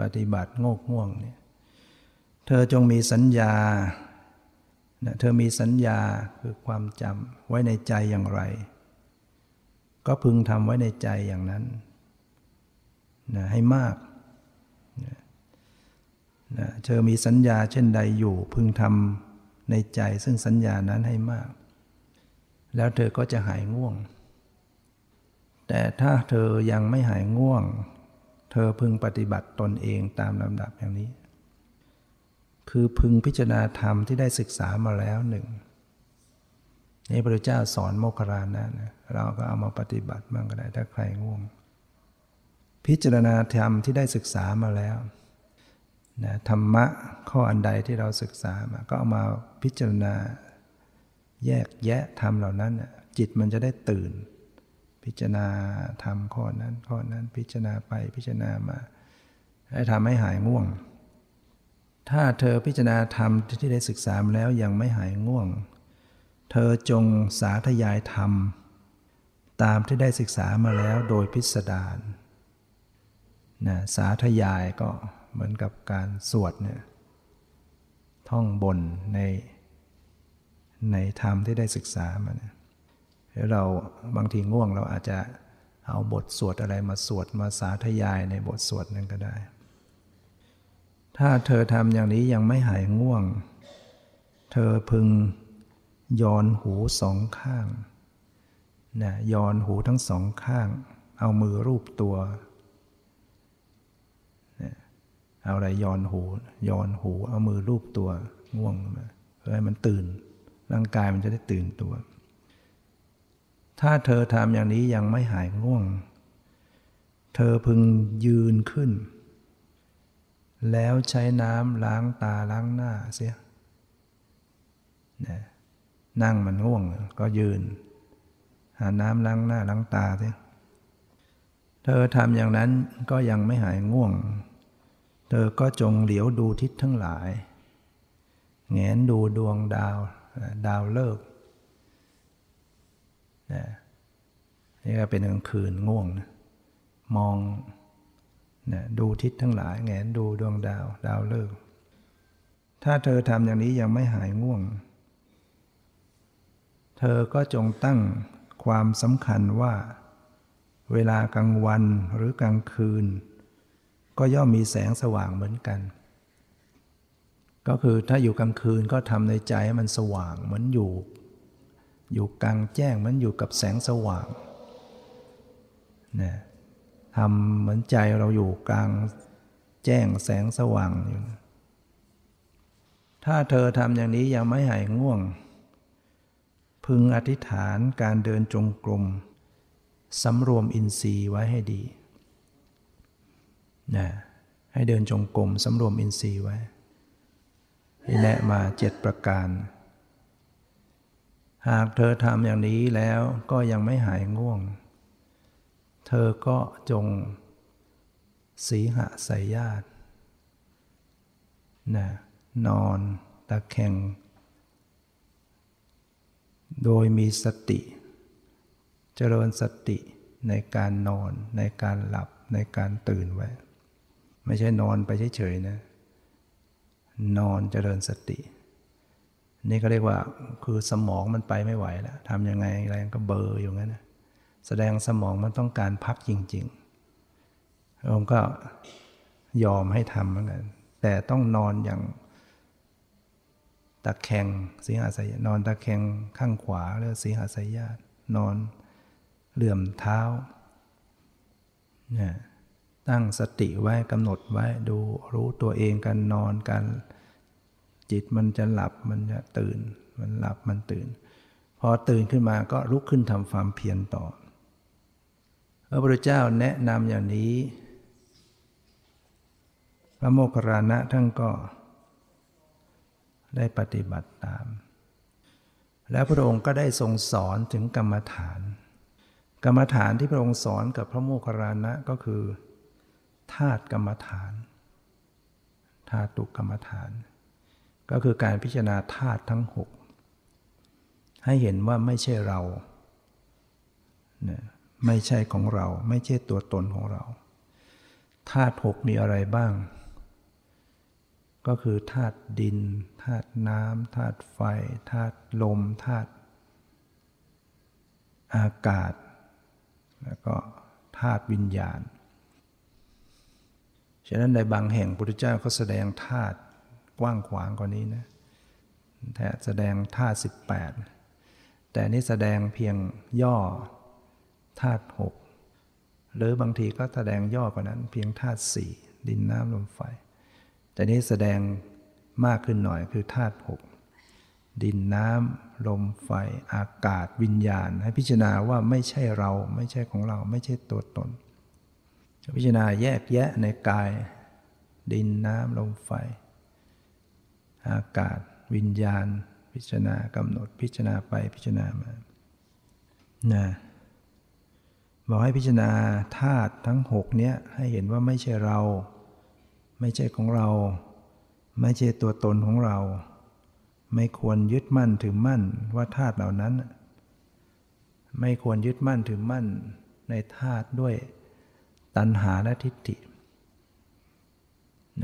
ปฏิบัติโงกง่วงเนี่ยเธอจงมีสัญญาเธอมีสัญญาคือความจำไว้ในใจอย่างไร ก็พึงทำไว้ในใจอย่างนั้น นะให้มากนะนะเธอมีสัญญาเช่นใดอยู่ พึงทำในใจซึ่งสัญญานั้นให้มาก แล้วเธอก็จะหายง่วง แต่ถ้าเธอยังไม่หายง่วง เธอพึงปฏิบัติตนเองตามลำดับอย่างนี้ คือพึงพิจารณาธรรมที่ได้ศึกษามาแล้วหนึ่งนี่พระเจ้าสอนโมคคารานะ เราก็เอามาปฏิบัติบ้างก็ได้ถ้าใครง่วง พิจารณาธรรมที่ได้ศึกษามาแล้วนะธรรมะข้ออันใดที่เราศึกษามา ก็เอามาพิจารณา แยกแยะธรรมเหล่านั้น จิตมันจะได้ตื่น พิจารณาธรรมข้อนั้น ข้อนั้นพิจารณาไปพิจารณามา ให้ทำให้หายง่วง ถ้าเธอพิจารณาธรรมที่ได้ศึกษามาแล้วยังไม่หายง่วง เธอจงสาธยายธรรม ตามที่ได้ศึกษามาแล้วโดยพิสดาร นะสาธยายก็เหมือนกับการสวดเนี่ยท่องบนในในธรรมที่ได้ศึกษามาเนี่ยเราบางทีง่วงเราอาจจะเอาบทสวดอะไรมาสวดมาสาธยายในบทสวดนั้นก็ได้ ถ้าเธอทำอย่างนี้ยังไม่หายง่วง เธอพึงย้อนหูสองข้างนะย้อนหูทั้งสองข้าง เอามือรูปตัว เอาอะไรย้อนหูย้อนหูเอามือลูบตัวง่วงมาเพื่อให้มันตื่น ร่างกายมันจะได้ตื่นตัว ถ้าเธอทำอย่างนี้ยังไม่หายง่วง เธอพึงยืนขึ้น แล้วใช้น้ำล้างตาล้างหน้าเสียนะนั่งมันง่วงก็ยืน หาน้ำล้างหน้าล้างตาเสียเธอทำอย่างนั้นก็ยังไม่หายง่วง เธอก็จงเหลียวดูทิศทั้งหลายแงนดูดวงดาวดาวเลิกนี่ก็เป็นกลางคืนง่วงนะมองนะดูทิศทั้งหลายแงนดูดวงดาวดาวเลิก ถ้าเธอทำอย่างนี้ยังไม่หายง่วง เธอก็จงตั้งความสำคัญว่า เวลากลางวันหรือกลางคืน ก็ย่อมมีแสงสว่างเหมือนกัน ก็คือถ้าอยู่กลางคืนก็ทำในใจให้มันสว่างเหมือนอยู่ อยู่กลางแจ้งเหมือนอยู่กับแสงสว่างนะทำเหมือนใจเราอยู่กลางแจ้งแสงสว่างอยู่ ถ้าเธอทำอย่างนี้ยังไม่หายง่วง พึงอธิษฐานการเดินจงกรมสำรวมอินทรีย์ไว้ให้ดี นะให้เดินจงกรมสำรวมอินทรีย์ไว้ที่แนะมาเจ็ดประการ หากเธอทำอย่างนี้แล้วก็ยังไม่หายง่วง เธอก็จงสีหะใส่ญาตินะนอนตะแคงโดยมีสติ เจริญสติในการนอนในการหลับในการตื่นไว้ ไม่ใช่นอนไปเฉยๆนะ นอนเจริญสติ นี่ก็เรียกว่าคือสมองมันไปไม่ไหวแล้วทำยังไงอะไรก็เบอร์อยู่งั้นนะแสดงสมองมันต้องการพักจริงๆผมก็ยอมให้ทำเหมือนกัน แต่ต้องนอนอย่างตะแคงสีหาสยนอนตะแคงข้างขวาเรียกสีหาสยญานนอนเหลื่อมเท้าเนี่ย ตั้งสติไว้กำหนดไว้ดูรู้ตัวเองกันนอนกัน จิตมันจะหลับมันจะตื่น มันหลับมันตื่น พอตื่นขึ้นมาก็ลุกขึ้นทำความเพียรต่อพระพุทธเจ้าแนะนำอย่างนี้ พระโมคคัลลานะท่านก็ได้ปฏิบัติตาม แล้วพระองค์ก็ได้ทรงสอนถึงกรรมฐาน กรรมฐานที่พระองค์สอนกับพระโมคคัลลานะก็คือ ธาตุกรรมฐานธาตุกรรมฐาน ก็คือการพิจารณาธาตุทั้งหกให้เห็นว่าไม่ใช่เราไม่ใช่ของเรา ไม่ใช่ตัวตนของเราธาตุหกมีอะไรบ้าง ก็คือธาตุดินธาตุน้ำธาตุไฟธาตุลมธาตุอากาศ แล้วก็ธาตุวิญญาณ ฉะนั้นในบางแห่งพุทธเจ้าก็แสดงธาตุกว้างขวางกว่านี้นะแต่แสดงธาตุสิบแปดแต่นี้แสดงเพียงย่อธาตุหกหรือบางทีก็แสดงย่อกว่านั้น เพียงธาตุสี่ดินน้ำลมไฟ แต่นี้แสดงมากขึ้นหน่อยคือธาตุหกดินน้ำลมไฟ อากาศวิญญาณ ให้พิจารณาว่าไม่ใช่เราไม่ใช่ของเราไม่ใช่ตัวตน พิจารณาแยกแยะในกาย ดินน้ำลมไฟ อากาศ วิญญาณ พิจารณากำหนดพิจารณาไปพิจารณามานะบอกให้พิจารณาธาตุทั้งหกเนี้ยให้เห็นว่าไม่ใช่เรา ไม่ใช่ของเรา ไม่ใช่ตัวตนของเรา ไม่ควรยึดมั่นถือมั่นว่าธาตุเหล่านั้น ไม่ควรยึดมั่นถือมั่นในธาตุด้วย ตัณหาและทิฏฐิ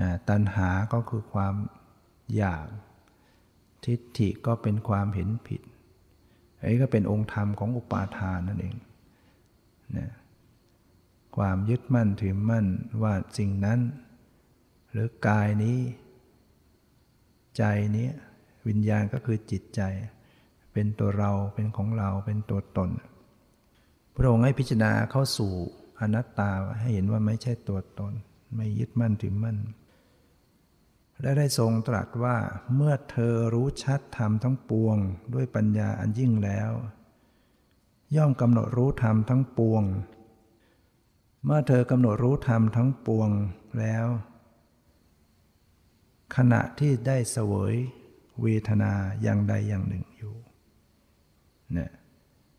นะตัณหาก็คือความอยาก ทิฏฐิก็เป็นความเห็นผิดอันนี้ก็เป็นองค์ธรรมของอุปาทานนั่นเองนะความยึดมั่นถือมั่นว่าสิ่งนั้น หรือกายนี้ ใจนี้วิญญาณก็คือจิตใจ เป็นตัวเราเป็นของเราเป็นตัวตน พระองค์ให้พิจารณาเข้าสู่ อนัตตาให้เห็นว่าไม่ใช่ตัวตน ไม่ยึดมั่นถือมั่น และได้ทรงตรัสว่าเมื่อเธอรู้ชัดธรรมทั้งปวง ด้วยปัญญาอันยิ่งแล้ว ย่อมกำหนดรู้ธรรมทั้งปวง เมื่อเธอกำหนดรู้ธรรมทั้งปวงแล้ว ขณะที่ได้เสวยเวทนาอย่างใดอย่างหนึ่งอยู่เนี่ย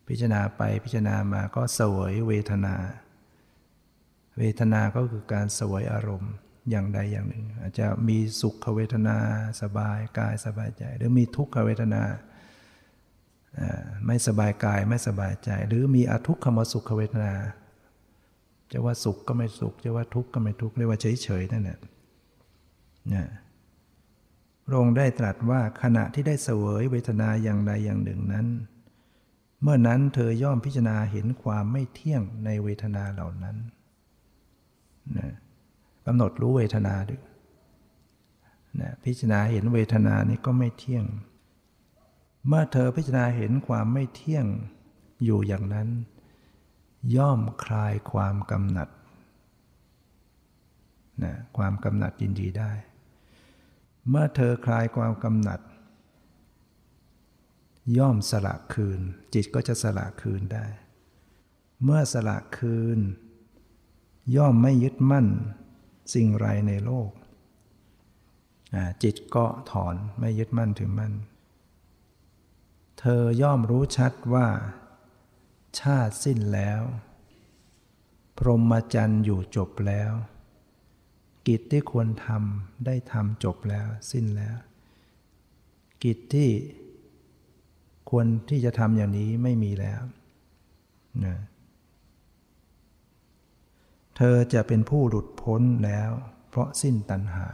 พิจารณาไปพิจารณามาก็เสวยเวทนา เวทนาก็คือการสวยอารมณ์อย่างใดอย่างหนึ่ง อาจจะมีสุขเวทนาสบายกายสบายใจ หรือมีทุกขเวทนาไม่สบายกายไม่สบายใจ หรือมีอทุกขมสุขเวทนาจะว่าสุขก็ไม่สุขจะว่าทุกข์ก็ไม่ทุกข์เรียกว่าเฉยๆนั่นแหละนะพระองค์ได้ตรัสว่าขณะที่ได้เสวยเวทนาอย่างใดอย่างหนึ่งนั้น เมื่อนั้นเธอย่อมพิจารณาเห็นความไม่เที่ยงในเวทนาเหล่านั้น นะกำหนดรู้เวทนาด้วยนะพิจารณาเห็นเวทนานี้ก็ไม่เที่ยง เมื่อเธอพิจารณาเห็นความไม่เที่ยงอยู่อย่างนั้น ย่อมคลายความกำหนัดนะความกำหนัดยินดีได้ เมื่อเธอคลายความกำหนัด ย่อมสละคืน จิตก็จะสละคืนได้ เมื่อสละคืน ย่อมไม่ยึดมั่นสิ่งไรในโลก จิตก็ถอนไม่ยึดมั่นถือมั่น เธอย่อมรู้ชัดว่า ชาติสิ้นแล้ว พรหมจรรย์อยู่จบแล้ว กิจที่ควรทำได้ทำจบแล้วสิ้นแล้ว กิจที่ควรที่จะทำอย่างนี้ไม่มีแล้วนะ เธอจะเป็นผู้หลุดพ้นแล้ว เพราะสิ้นตัณหา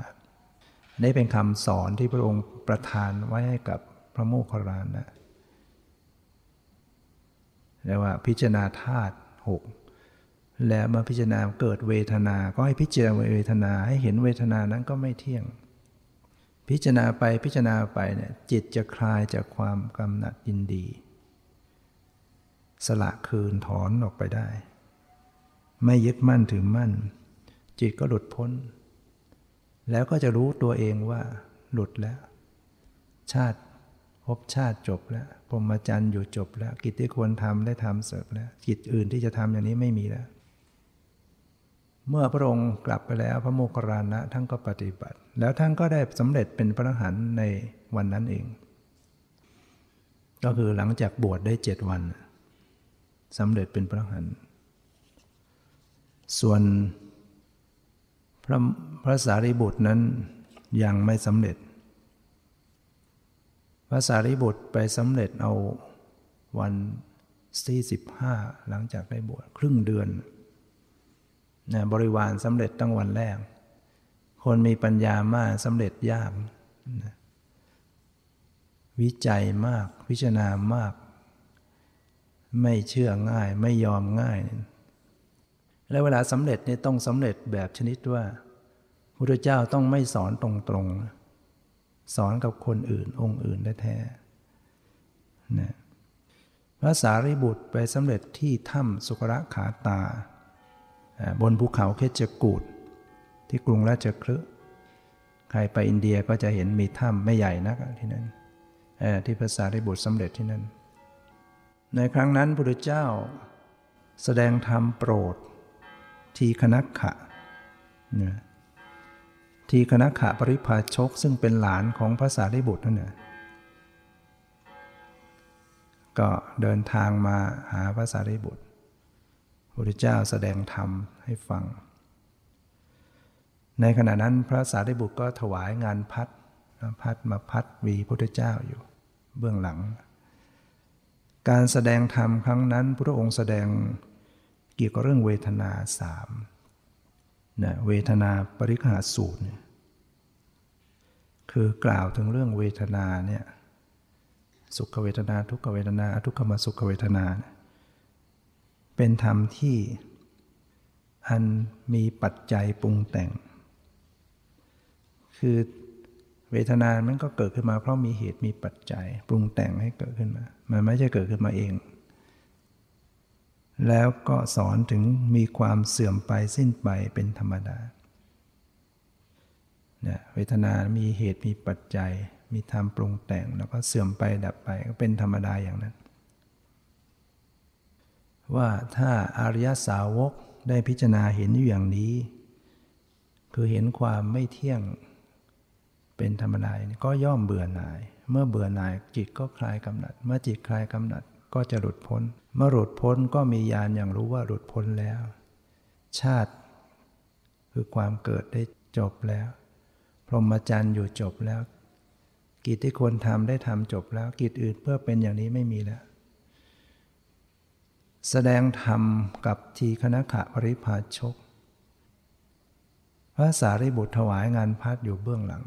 นี่เป็นคำสอนที่พระองค์ประทานไว้ให้กับพระโมคคัลลานะเรียกว่าพิจารณาธาตุหกแล้วมาพิจารณาเกิดเวทนา ก็ให้พิจารณาเวทนาให้เห็นเวทนานั้นก็ไม่เที่ยง พิจารณาไปพิจารณาไปเนี่ยจิตจะคลายจากความกำหนัดยินดี สละคืนถอนออกไปได้ ไม่ยึดมั่นถือมั่น จิตก็หลุดพ้น แล้วก็จะรู้ตัวเองว่าหลุดแล้ว ชาติภพชาติจบแล้วพรหมจรรย์อยู่จบแล้ว กิจที่ควรทำได้ทำเสร็จแล้วกิจอื่นที่จะทำอย่างนี้ไม่มีแล้ว เมื่อพระองค์กลับไปแล้วพระโมคคัลลานะท่านก็ปฏิบัติ แล้วท่านก็ได้สำเร็จเป็นพระอรหันต์ในวันนั้นเอง ก็คือหลังจากบวชได้เจ็ดวันสำเร็จเป็นพระอรหันต์ ส่วนพระพระสารีบุตรนั้นยังไม่สำเร็จ พระสารีบุตรไปสำเร็จเอาวันที่สิบห้าหลังจากได้บวชครึ่งเดือนนะบริวารสำเร็จตั้งวันแรก คนมีปัญญามากสำเร็จยากนะวิจัยมาก พิจารณามาก ไม่เชื่อง่ายไม่ยอมง่าย และเวลาสำเร็จเนี่ยต้องสำเร็จแบบชนิดว่าพระเจ้าต้องไม่สอนตรงๆ สอนกับคนอื่นองค์อื่นแท้ๆนะพระสารีบุตรไปสำเร็จที่ถ้ำสุกระขาตา บนภูเขาเคจกูดที่กรุงราชคฤห์ใครไปอินเดียก็จะเห็นมีถ้ำไม่ใหญ่นักที่นั่นที่ภาษาได้บุตรสำเร็จที่นั่น ในครั้งนั้นพระพุทธเจ้าแสดงธรรมโปรด ทีคณขะทีคณขะปริพาชกซึ่งเป็นหลานของพระสารีบุตรนั่นแหละก็เดินทางมาหาพระสารีบุตรพุทธเจ้าแสดงธรรมให้ฟัง ในขณะนั้นพระสารีบุตรก็ถวายงานพัดพัดมาพัดวีพุทธเจ้าอยู่เบื้องหลัง การแสดงธรรมครั้งนั้นพระองค์แสดง เกี่ยวกับเรื่องเวทนาสามนะเวทนาปริฆาสูตรเนี่ยคือกล่าวถึงเรื่องเวทนาเนี่ยสุขเวทนาทุกขเวทนาทุกขมสุขเวทนาเนเป็นธรรมที่อันมีปัจจัยปรุงแต่ง คือเวทนามันก็เกิดขึ้นมาเพราะมีเหตุมีปัจจัยปรุงแต่งให้เกิดขึ้นมา มันไม่ใช่เกิดขึ้นมาเอง แล้วก็สอนถึงมีความเสื่อมไปสิ้นไปเป็นธรรมดาเนี่ยเวทนา มีเหตุ มีปัจจัย มีธรรมปรุงแต่ง แล้วก็เสื่อมไปดับไป ก็เป็นธรรมดาอย่างนั้น ว่าถ้าอริยสาวกได้พิจารณาเห็นอยู่อย่างนี้ คือเห็นความไม่เที่ยงเป็นธรรมดาก็ย่อมเบื่อหน่าย เมื่อเบื่อหน่ายจิตก็คลายกำหนัด เมื่อจิตคลายกำหนัด ก็จะหลุดพ้น เมื่อหลุดพ้นก็มีญาณอย่างรู้ว่าหลุดพ้นแล้ว ชาติ คือความเกิดได้จบแล้ว พรหมจรรย์อยู่จบแล้ว กิจที่ควรทำได้ทำจบแล้ว กิจอื่นเพื่อเป็นอย่างนี้ไม่มีแล้ว แสดงธรรมกับทีคณะขะปริพาชก พระสารีบุตรถวายงานพัดอยู่เบื้องหลัง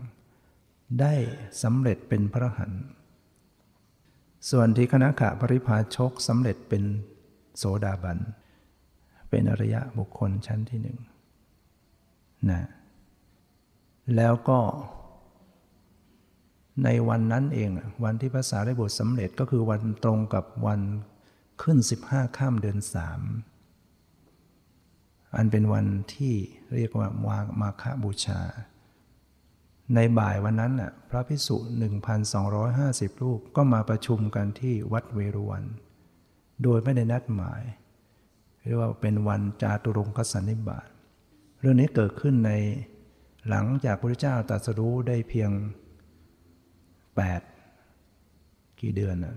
ได้สำเร็จเป็นพระหัน ส่วนที่คณะขะปริพาชกสำเร็จเป็นโสดาบัน เป็นอริยะบุคคลชั้นที่หนึ่งนะแล้วก็ ในวันนั้นเอง วันที่พระสารีบุตรสำเร็จก็คือวันตรงกับวันขึ้นสิบห้าข้ามเดือนสามอันเป็นวันที่เรียกว่ามามาคบูชา ในบ่ายวันนั้นน่ะพระพิสุ 1,250 รูปก็มาประชุมกันที่วัดเวรุวัน โดยไม่ได้นัดหมาย เรียกว่าเป็นวันจาตุรงคสันนิบาตเรื่องนี้เกิดขึ้นในหลังจากพระเจ้าตรัสรู้ได้เพียง 8 กี่เดือนนะ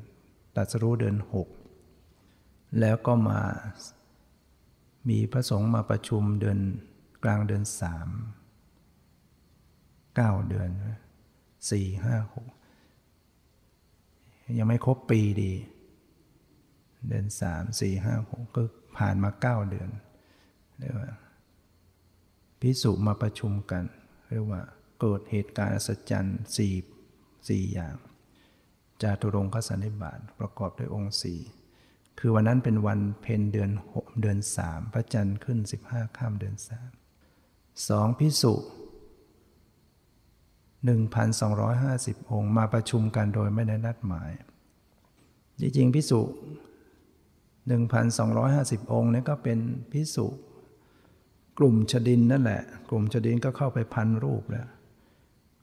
ตรัสรู้เดือน 6 แล้วก็มามีพระสงฆ์มาประชุมเดือนกลางเดือนสาม เก้าเดือนสี่ห้าหกยังไม่ครบปีดี เดือนสามสี่ห้าหกก็ผ่านมาเก้าเดือนเรียกว่าพิสุมาประชุมกัน เรียกว่าเกิดเหตุการณ์อัศจรรย์สี่สี่อย่างจาตุรงคสันนิบาตประกอบด้วยองค์สี่คือวันนั้นเป็นวันเพ็ญเดือนหกเดือนสามพระจันทร์ขึ้นสิบห้าข้ามเดือนสามสองพิสุ 1,250 องค์มาประชุมกันโดยไม่ได้นัดหมาย จริงๆพิสุ1,250 องค์นี่ก็เป็นพิสุกลุ่มชดินนั่นแหละ กลุ่มชดินก็เข้าไปพันรูปแล้ว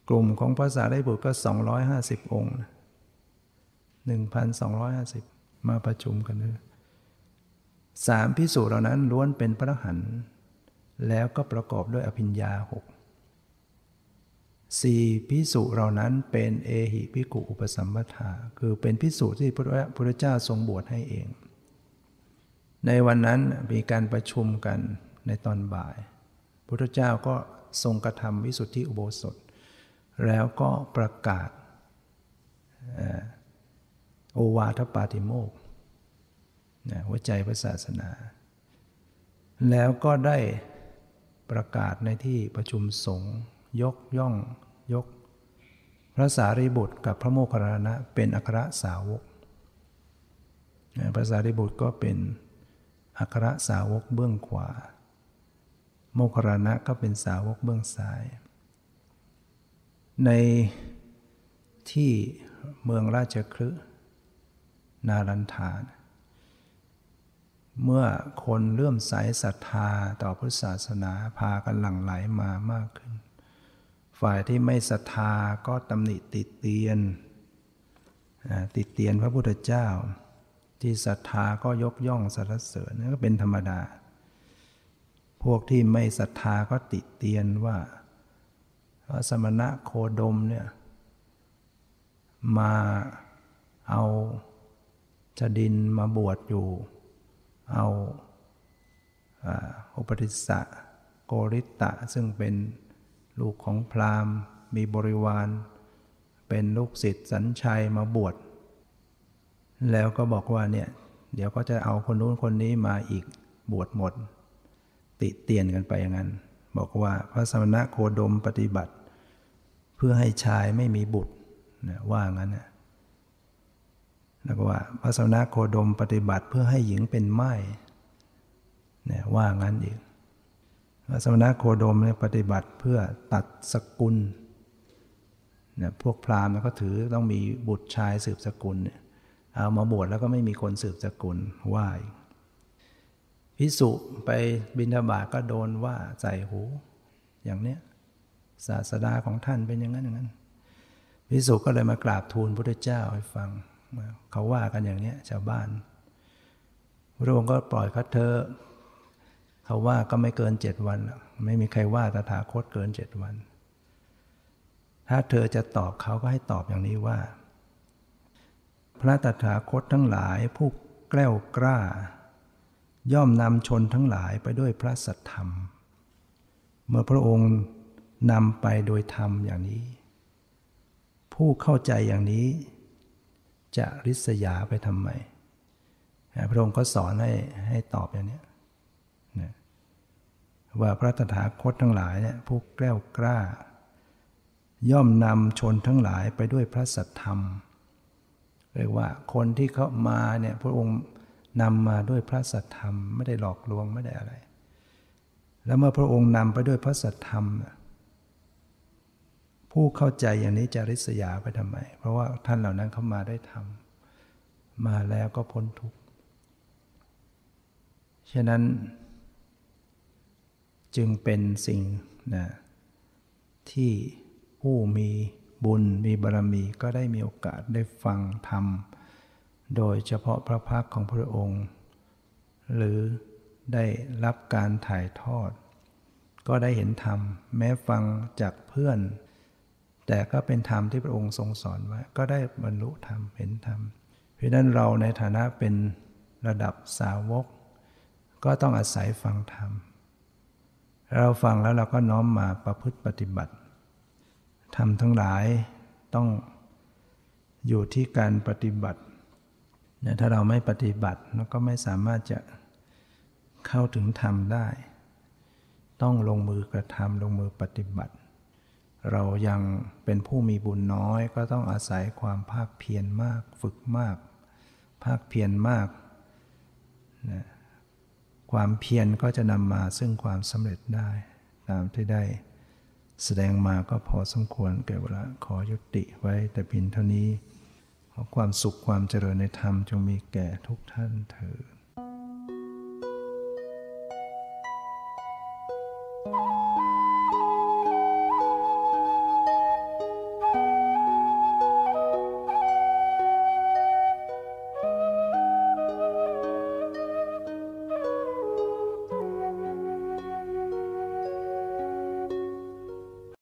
กลุ่มของภาษาได้บุตรก็ 250 องค์ 1,250 มาประชุมกันเลยสามพิสูจน์เหล่านั้นล้วนเป็นพระหันแล้วก็ประกอบด้วยอภิญญาหก สี่พิสุเหล่านั้นเป็นเอหิพิกุอุปสัมปทา คือเป็นพิสุที่พระพุทธเจ้าทรงบวชให้เอง ในวันนั้นมีการประชุมกันในตอนบ่าย พุทธเจ้าก็ทรงกระทำวิสุทธิอุโบสถ แล้วก็ประกาศโอวาทปาติโมกหัวใจพระศาสนา แล้วก็ได้ประกาศในที่ประชุมสงฆ์ ยกย่องยก พระสารีบุตรกับพระโมคคัลลานะเป็นอัครสาวกพระสารีบุตรก็เป็นอัครสาวกเบื้องขวา โมคคัลลานะก็เป็นสาวกเบื้องซ้าย ในที่เมืองราชคฤห์นารันทานเมื่อคนเลื่อมใสศรัทธาต่อพุทธศาสนาพากันหลั่งไหลมามากขึ้น ฝ่ายที่ไม่ศรัทธาก็ตำหนิติดเตียน ติดเตียนพระพุทธเจ้า ที่ศรัทธาก็ยกย่องสรรเสริญนั่นก็เป็นธรรมดา พวกที่ไม่ศรัทธาก็ติดเตียนว่าสมณะโคดมเนี่ยมาเอาจดินมาบวชอยู่ เอาอุปติสสะโกริตะซึ่งเป็น ลูกของพราหมณ์มีบริวาร เป็นลูกศิษย์สัญชัยมาบวช แล้วก็บอกว่าเนี่ย เดี๋ยวก็จะเอาคนนู้นคนนี้มาอีกบวชหมด ติเตียนกันไปอย่างนั้น บอกว่าพระสมณะโคดมปฏิบัติ เพื่อให้ชายไม่มีบุตรว่างั้นนะแล้วก็ว่าพระสมณะโคดมปฏิบัติเพื่อให้หญิงเป็นไม้เนี่ยว่างั้นอีก ระสมณโคดมเนี่ยปฏิบัติเพื่อตัดสกุลเนี่ยพวกพราหมณ์ก็ถือต้องมีบุตรชายสืบสกุลเนี่ยเอามาบวชแล้วก็ไม่มีคนสืบสกุลว่าพิสุไปบิณฑบาตก็โดนว่าใส่หู อย่างเนี้ยศาสดาของท่านเป็นอย่างนั้นอย่างนั้นพิสุก็เลยมากราบทูลพระเจ้าให้ฟัง เขาว่ากันอย่างเนี้ยชาวบ้านพระองค์ก็ปล่อยเขาเธอ เขาว่าก็ไม่เกินเจ็ดวัน ไม่มีใครว่าตถาคตเกินเจ็ดวัน ถ้าเธอจะตอบเขาก็ให้ตอบอย่างนี้ว่า พระตถาคตทั้งหลายผู้แกล้วกล้า ย่อมนำชนทั้งหลายไปด้วยพระสัทธรรม เมื่อพระองค์นำไปโดยธรรมอย่างนี้ ผู้เข้าใจอย่างนี้ จะริษยาไปทำไมพระองค์ก็สอนให้ให้ตอบอย่างนี้ ว่าพระตถาคตทั้งหลายเนี่ยผู้แกล้วกล้า ย่อมนำชนทั้งหลายไปด้วยพระสัทธรรมเรียกว่าคนที่เขามาเนี่ยพระองค์นำมาด้วยพระสัทธรรม ไม่ได้หลอกลวงไม่ได้อะไร แล้วเมื่อพระองค์นำไปด้วยพระสัทธรรม ผู้เข้าใจอย่างนี้จะริษยาไปทำไม เพราะว่าท่านเหล่านั้นเขามาได้ทำมาแล้วก็พ้นทุกข์ฉะนั้น จึงเป็นสิ่งนะที่ผู้มีบุญมีบารมีก็ได้มีโอกาสได้ฟังธรรม โดยเฉพาะพระพักของพระองค์ หรือได้รับการถ่ายทอด ก็ได้เห็นธรรม แม้ฟังจากเพื่อน แต่ก็เป็นธรรมที่พระองค์ทรงสอนไว้ ก็ได้บรรลุธรรมเห็นธรรม เพราะนั้นเราในฐานะเป็นระดับสาวก ก็ต้องอาศัยฟังธรรม เราฟังแล้วเราก็น้อมมาประพฤติปฏิบัติธรรมทั้งหลายต้องอยู่ที่การปฏิบัติเนี่ยถ้าเราไม่ปฏิบัติเราก็ไม่สามารถจะเข้าถึงธรรมได้ ต้องลงมือกระทำลงมือปฏิบัติ เรายังเป็นผู้มีบุญน้อย ก็ต้องอาศัยความภาคเพียรมาก ฝึกมาก ภาคเพียรมากนะ ความเพียรก็จะนำมาซึ่งความสำเร็จได้ ตามที่ได้แสดงมาก็พอสมควรแก่เวลาขอยุติไว้แต่เพียงเท่านี้ ขอความสุขความเจริญในธรรมจงมีแก่ทุกท่านเถิด